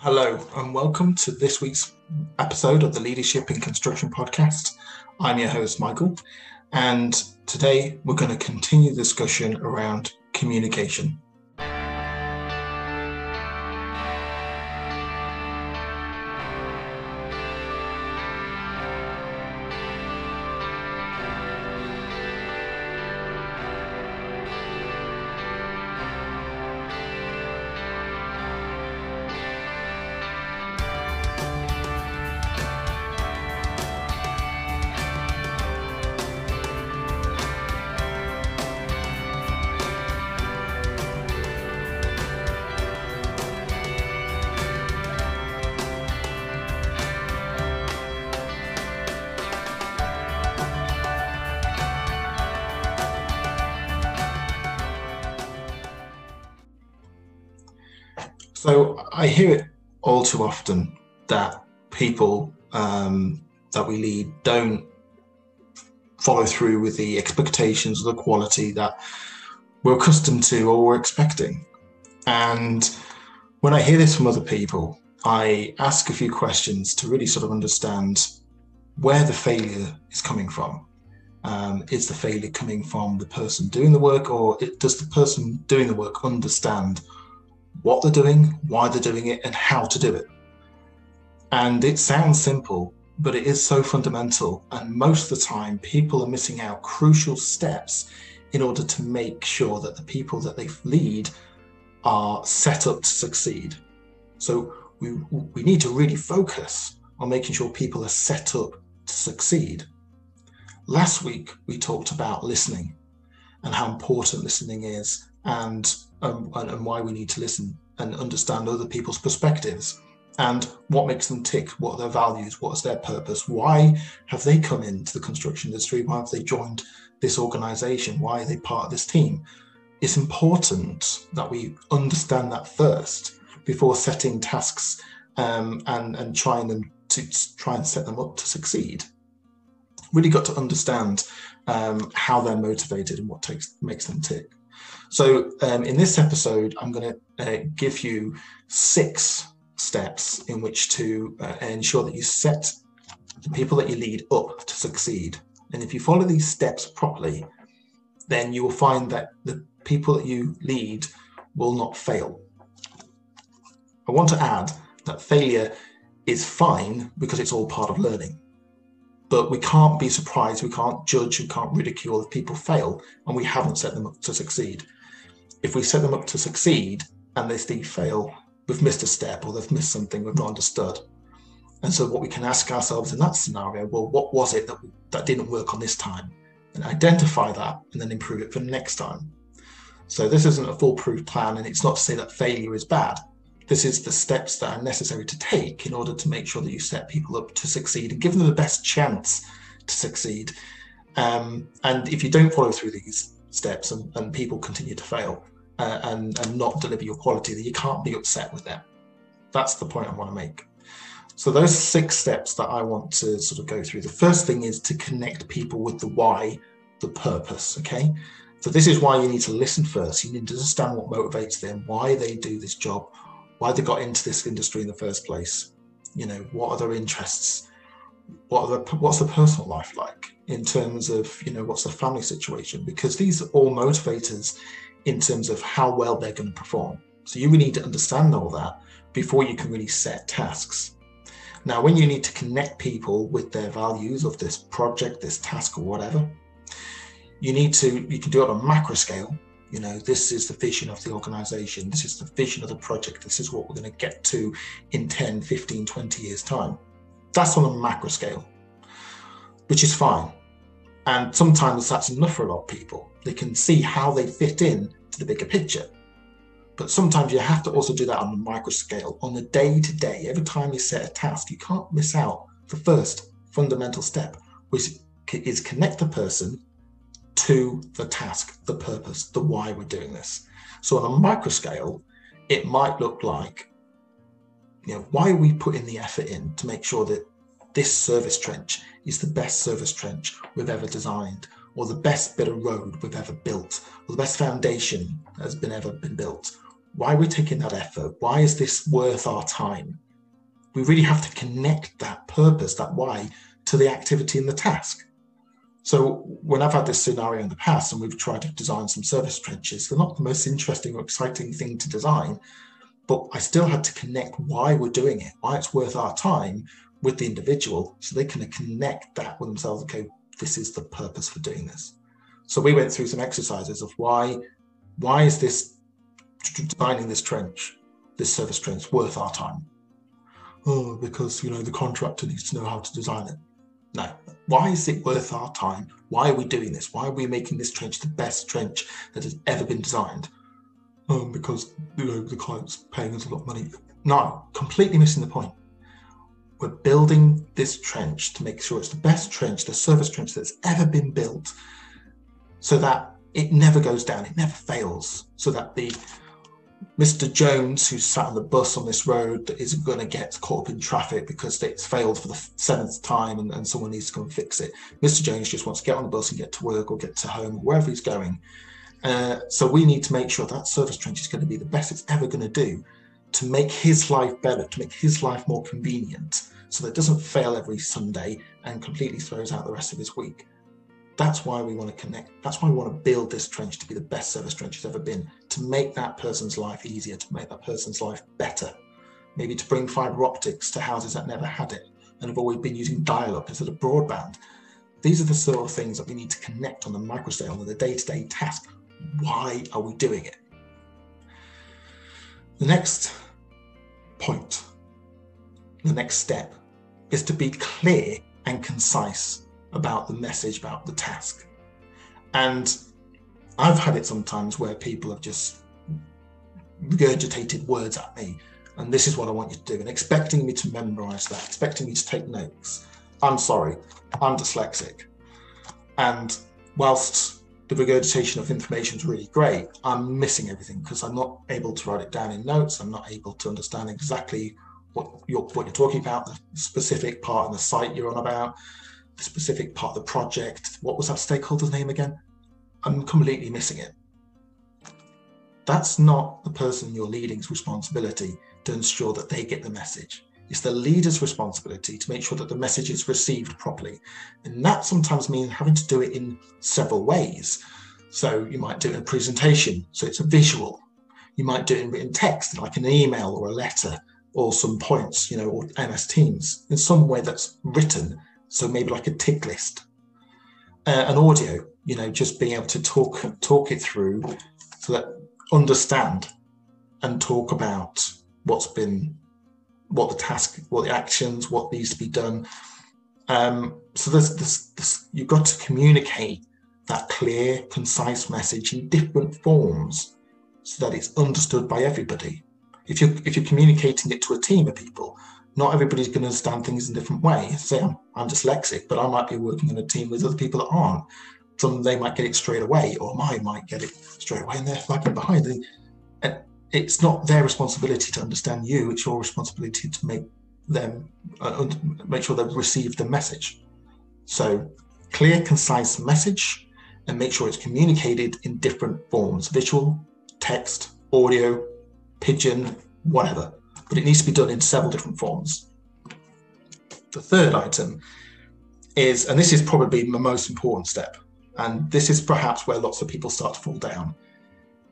Hello, and welcome to this week's episode of the Leadership in Construction podcast. I'm your host, Michael, and today we're going to continue the discussion around communication. I hear it all too often that people um, that we lead don't follow through with the expectations of the quality that we're accustomed to or we're expecting. And when I hear this from other people, I ask a few questions to really sort of understand where the failure is coming from. Um, is the failure coming from the person doing the work, or it, does the person doing the work understand what they're doing, why they're doing it, and how to do it. And it sounds simple, but it is so fundamental. And most of the time, people are missing out crucial steps in order to make sure that the people that they lead are set up to succeed. So we, we need to really focus on making sure people are set up to succeed. Last week, we talked about listening and how important listening is and um, and, and why we need to listen and understand other people's perspectives and what makes them tick, what are their values, what is their purpose, why have they come into the construction industry, why have they joined this organization, why are they part of this team. It's important that we understand that first before setting tasks um, and, and trying them to try and set them up to succeed. Really got to understand um, how they're motivated and what takes makes them tick. So, um, in this episode, I'm going to uh, give you six steps in which to uh, ensure that you set the people that you lead up to succeed. And if you follow these steps properly, then you will find that the people that you lead will not fail. I want to add that failure is fine because it's all part of learning. But we can't be surprised, we can't judge, we can't ridicule if people fail and we haven't set them up to succeed if we set them up to succeed and they still fail, we've missed a step or they've missed something we've not understood. And so, what we can ask ourselves in that scenario, well, what was it that, that didn't work on this time? And identify that and then improve it for next time. So, this isn't a foolproof plan, and it's not to say that failure is bad. This is the steps that are necessary to take in order to make sure that you set people up to succeed and give them the best chance to succeed. Um, and if you don't follow through these, steps and, and people continue to fail uh, and, and not deliver your quality, that you can't be upset with them. That's the point I want to make. So those six steps that I want to sort of go through. The first thing is to connect people with the why, the purpose. Okay. So this is why you need to listen first. You need to understand what motivates them, why they do this job, why they got into this industry in the first place. You know, what are their interests? What are the, what's the personal life like? In terms of you know what's the family situation because these are all motivators in terms of how well they're going to perform. So you really need to understand all that before you can really set tasks. Now when you need to connect people with their values of this project this task or whatever you need to you can do it on a macro scale. You know this is the vision of the organization. This is the vision of the project. This is what we're going to get to in 10 15 20 years time. That's on a macro scale which is fine and sometimes that's enough for a lot of people. They can see how they fit in to the bigger picture. But sometimes you have to also do that on the micro scale, on the day to day. Every time you set a task, you can't miss out the first fundamental step, which is connect the person to the task, the purpose, the why we're doing this. So on a micro scale, it might look like, you know, why are we putting the effort in to make sure that this service trench is the best service trench we've ever designed, or the best bit of road we've ever built, or the best foundation that has been ever been built. why are we're taking that effort. Why is this worth our time? We really have to connect that purpose, that why, to the activity and the task. So when I've had this scenario in the past and we've tried to design some service trenches, they're not the most interesting or exciting thing to design, but I still had to connect why we're doing it, why it's worth our time with the individual so they can connect that with themselves. Okay, this is the purpose for doing this. So we went through some exercises of why, why is this designing this trench, this service trench worth our time? Oh, because you know the contractor needs to know how to design it. No. Why is it worth our time? Why are we doing this? Why are we making this trench the best trench that has ever been designed? Um, because you know the client's paying us a lot of money. No, completely missing the point. We're building this trench to make sure it's the best trench, the service trench that's ever been built, so that it never goes down, it never fails, so that the Mr. Jones, who's sat on the bus on this road, that isn't going to get caught up in traffic because it's failed for the seventh time and, and someone needs to come and fix it. Mr. Jones just wants to get on the bus and get to work or get to home or wherever he's going. Uh, so we need to make sure that service trench is going to be the best it's ever going to do to make his life better, to make his life more convenient, so that it doesn't fail every Sunday and completely throws out the rest of his week. That's why we want to connect. That's why we want to build this trench to be the best service trench it's ever been, to make that person's life easier, to make that person's life better. Maybe to bring fiber optics to houses that never had it and have always been using dial up instead of broadband. These are the sort of things that we need to connect on the micro scale, on the day to day task. Why are we doing it? The next point, the next step, is to be clear and concise about the message, about the task. And I've had it sometimes where people have just regurgitated words at me, and this is what I want you to do, and expecting me to memorize that, expecting me to take notes. I'm sorry, I'm dyslexic. And whilst the regurgitation of information is really great, I'm missing everything because I'm not able to write it down in notes. I'm not able to understand exactly what you're what you're talking about, the specific part of the site you're on about the specific part of the project. What was that stakeholder's name again? I'm completely missing it. That's not the person you're leading's responsibility to ensure that they get the message. It's the leader's responsibility to make sure that the message is received properly. And that sometimes means having to do it in several ways. So you might do a presentation, so it's a visual. You might do it in written text, like an email or a letter, or some points, you know, or MS Teams, in some way that's written so maybe like a tick list, uh, an audio. You know, just being able to talk talk it through, so that understand and talk about what's been, what the task, what the actions, what needs to be done. Um, so there's you've got to communicate that clear, concise message in different forms so that it's understood by everybody. If you're if you're communicating it to a team of people, not everybody's going to understand things in different ways. Say I'm, I'm dyslexic, but I might be working in a team with other people that aren't. Some they might get it straight away, or mine might get it straight away, and they're lagging behind. And it's not their responsibility to understand you; it's your responsibility to make them uh, make sure they've received the message. So, clear, concise message, and make sure it's communicated in different forms: visual, text, audio, pigeon, whatever but it needs to be done in several different forms. The third item is, and this is probably the most important step, and this is perhaps where lots of people start to fall down,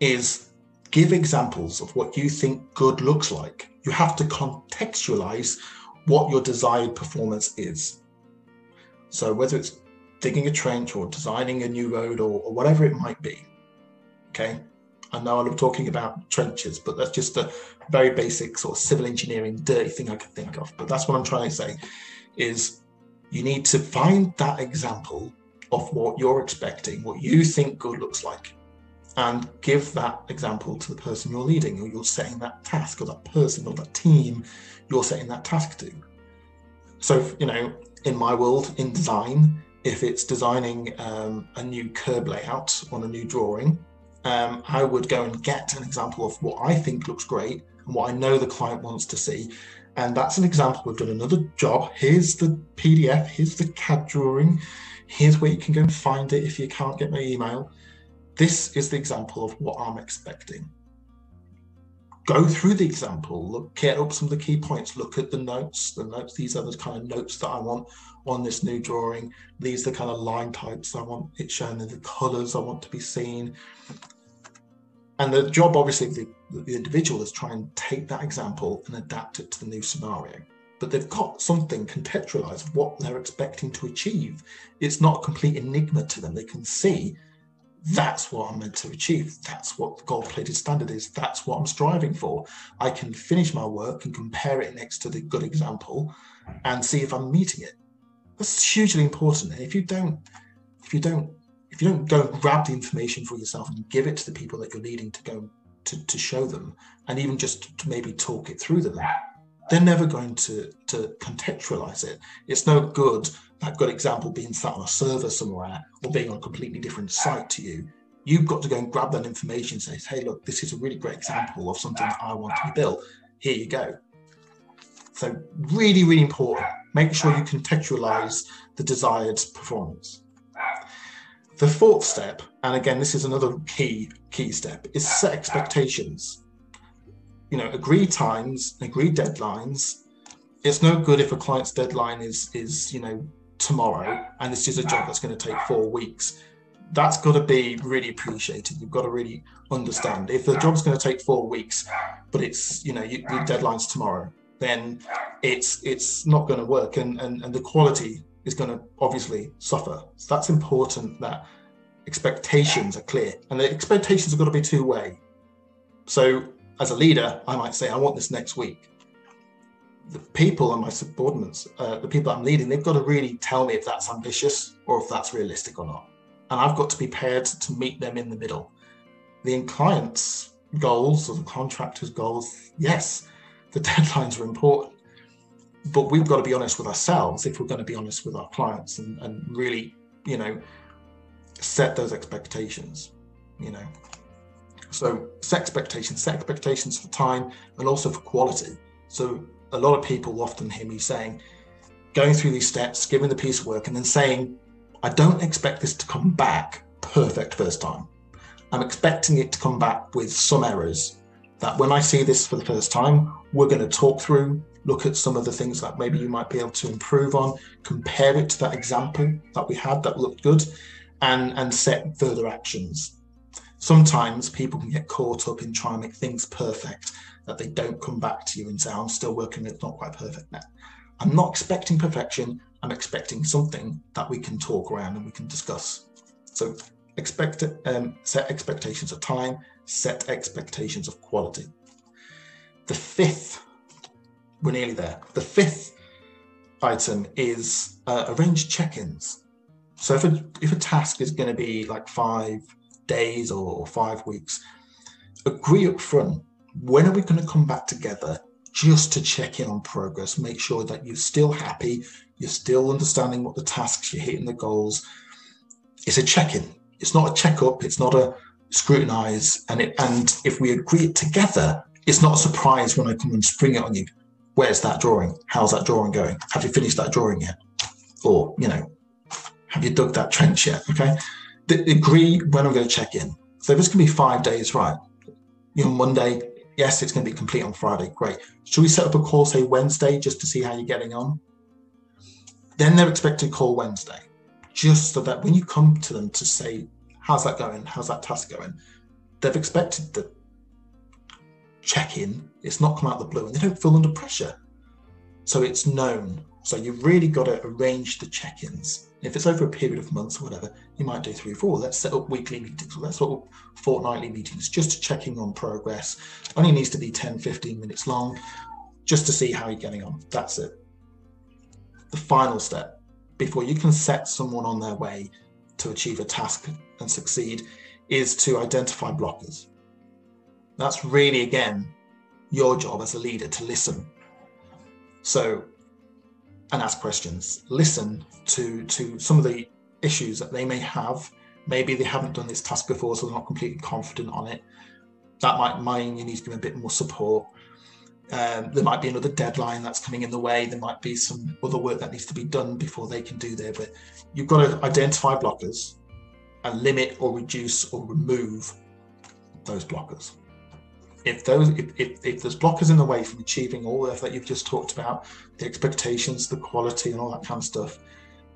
is give examples of what you think good looks like. You have to contextualize what your desired performance is. So whether it's digging a trench or designing a new road or, or whatever it might be, okay, I know I'm talking about trenches, but that's just a very basic sort of civil engineering dirty thing I can think of. But that's what I'm trying to say is you need to find that example of what you're expecting, what you think good looks like, and give that example to the person you're leading or you're setting that task or that person or that team you're setting that task to. So, you know, in my world, in design, if it's designing um, a new curb layout on a new drawing, um, I would go and get an example of what I think looks great and what I know the client wants to see. And that's an example. We've done another job. Here's the PDF, here's the CAD drawing, here's where you can go and find it if you can't get my email. This is the example of what I'm expecting. go through the example, look, get up some of the key points, look at the notes. The notes, these are the kind of notes that I want on this new drawing. These are the kind of line types I want it shown in the colors I want to be seen. And the job, obviously, the, the individual is try and take that example and adapt it to the new scenario. But they've got something contextualized of what they're expecting to achieve. It's not a complete enigma to them. They can see that's what I'm meant to achieve. That's what the gold plated standard is. That's what I'm striving for. I can finish my work and compare it next to the good example and see if I'm meeting it. That's hugely important. And if you don't, if you don't, if you don't go and grab the information for yourself and give it to the people that you're leading to go to, to show them and even just to maybe talk it through them, they're never going to, to contextualize it. It's no good that good example being sat on a server somewhere or being on a completely different site to you. You've got to go and grab that information and say, hey, look, this is a really great example of something that I want to be built. Here you go. So, really, really important. Make sure you contextualize the desired performance. The fourth step, and again, this is another key key step, is set expectations. You know, agree times, agree deadlines. It's no good if a client's deadline is is you know tomorrow and this is a job that's going to take four weeks that's got to be really appreciated. You've got to really understand. If the job's going to take four weeks but it's you know you, your deadline's tomorrow then it's it's not going to work and, and and the quality is going to obviously suffer. So that's important that expectations are clear and the expectations have got to be two way so as a leader i might say i want this next week the people and my subordinates, uh, the people I'm leading, they've got to really tell me if that's ambitious or if that's realistic or not. And I've got to be prepared to meet them in the middle. The client's goals or the contractor's goals, yes, the deadlines are important. But we've got to be honest with ourselves if we're going to be honest with our clients and, and really, you know, set those expectations, you know. So set expectations, set expectations for time and also for quality. So a lot of people often hear me saying, going through these steps, giving the piece of work, and then saying, I don't expect this to come back perfect first time. I'm expecting it to come back with some errors that when I see this for the first time, we're going to talk through, look at some of the things that maybe you might be able to improve on, compare it to that example that we had that looked good, and, and set further actions. Sometimes people can get caught up in trying to make things perfect that they don't come back to you and say, I'm still working, it's not quite perfect now. I'm not expecting perfection. I'm expecting something that we can talk around and we can discuss. So expect um, set expectations of time, set expectations of quality. The fifth, we're nearly there. The fifth item is uh, arrange check-ins. So if a, if a task is going to be like five days or five weeks, agree up front when are we going to come back together just to check in on progress, make sure that you're still happy, you're still understanding what the tasks, you're hitting the goals. It's a check-in. It's not a check-up. It's not a scrutinize. And it, and if we agree it together, it's not a surprise when I come and spring it on you. Where's that drawing? How's that drawing going? Have you finished that drawing yet? Or you know, have you dug that trench yet? Okay. The, agree when I'm going to check in. So this can be five days, right? You know, Monday, Yes, it's going to be complete on Friday. Great. Should we set up a call, say Wednesday, just to see how you're getting on? Then they're expecting call Wednesday, just so that when you come to them to say, how's that going? How's that task going? They've expected the check in. It's not come out of the blue and they don't feel under pressure. So it's known. So you've really got to arrange the check ins. If it's over a period of months or whatever, you might do three or four. Let's set up weekly meetings. Let's set up fortnightly meetings, just checking on progress. Only needs to be 10, 15 minutes long, just to see how you're getting on. That's it. The final step before you can set someone on their way to achieve a task and succeed is to identify blockers. That's really, again, your job as a leader to listen. So and ask questions. Listen to to some of the issues that they may have. Maybe they haven't done this task before, so they're not completely confident on it. That might mean you need to give them a bit more support. Um, there might be another deadline that's coming in the way. There might be some other work that needs to be done before they can do there. But you've got to identify blockers and limit or reduce or remove those blockers. If those if, if, if there's blockers in the way from achieving all that you've just talked about, the expectations, the quality, and all that kind of stuff,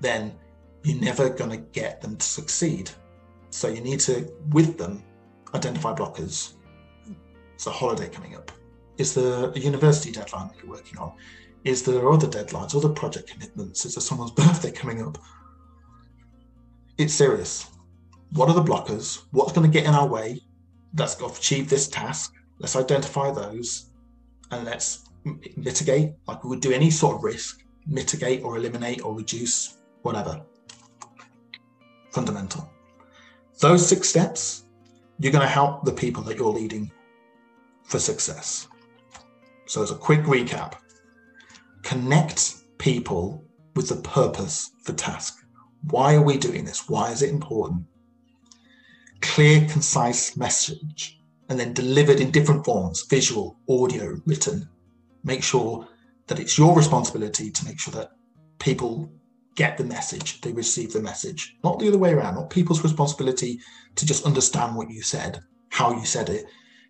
then you're never going to get them to succeed. So you need to, with them, identify blockers. It's a holiday coming up. Is there a university deadline that you're working on? Is there other deadlines, other project commitments? Is there someone's birthday coming up? It's serious. What are the blockers? What's going to get in our way that's going to achieve this task? Let's identify those and let's mitigate, like we would do any sort of risk, mitigate or eliminate or reduce, whatever. Fundamental. Those six steps, you're going to help the people that you're leading for success. So, as a quick recap, connect people with the purpose the task. Why are we doing this? Why is it important? Clear, concise message, and then delivered in different forms visual, audio, written. Make sure that it's your responsibility to make sure that people get the message, they receive the message, not the other way around, not people's responsibility to just understand what you said, how you said it.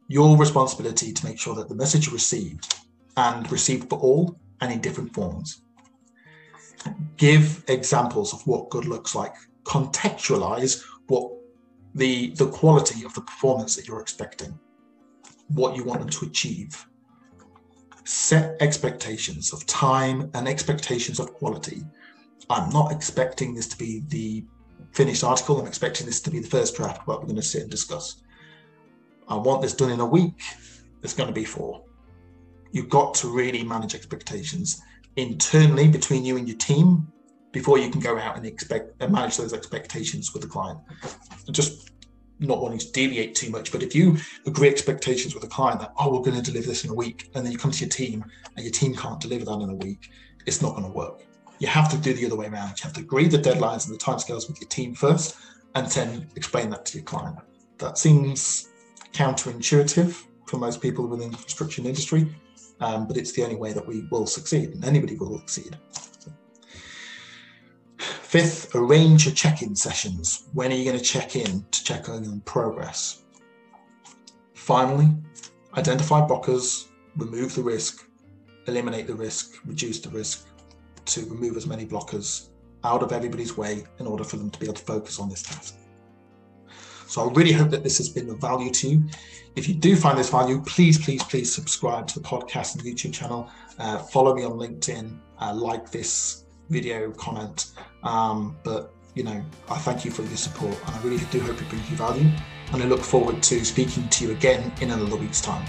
Your responsibility to make sure that the message received and received for all and in different forms. Give examples of what good looks like. Contextualize what the the quality of the performance that you're expecting, what you want them to achieve. Set expectations of time and expectations of quality. I'm not expecting this to be the finished article. I'm expecting this to be the first draft what we're going to sit and discuss. I want this done in a week. It's going to be four. You've got to really manage expectations internally between you and your team before you can go out and expect and manage those expectations with the client. Just not wanting to deviate too much, but if you agree expectations with a client that, oh, we're going to deliver this in a week, and then you come to your team and your team can't deliver that in a week, it's not going to work. You have to do the other way around. You have to agree the deadlines and the timescales with your team first, and then explain that to your client. That seems counterintuitive for most people within the construction industry, um, but it's the only way that we will succeed, and anybody will succeed. Fifth, arrange your check-in sessions. When are you going to check in to check on progress? Finally, identify blockers, remove the risk, eliminate the risk, reduce the risk to remove as many blockers out of everybody's way in order for them to be able to focus on this task. So I really hope that this has been of value to you. If you do find this value, please, please, please subscribe to the podcast and YouTube channel. Uh, follow me on LinkedIn. Uh, like this video, comment. Um, but you know, I thank you for your support, and I really do hope it brings you value. And I look forward to speaking to you again in another week's time.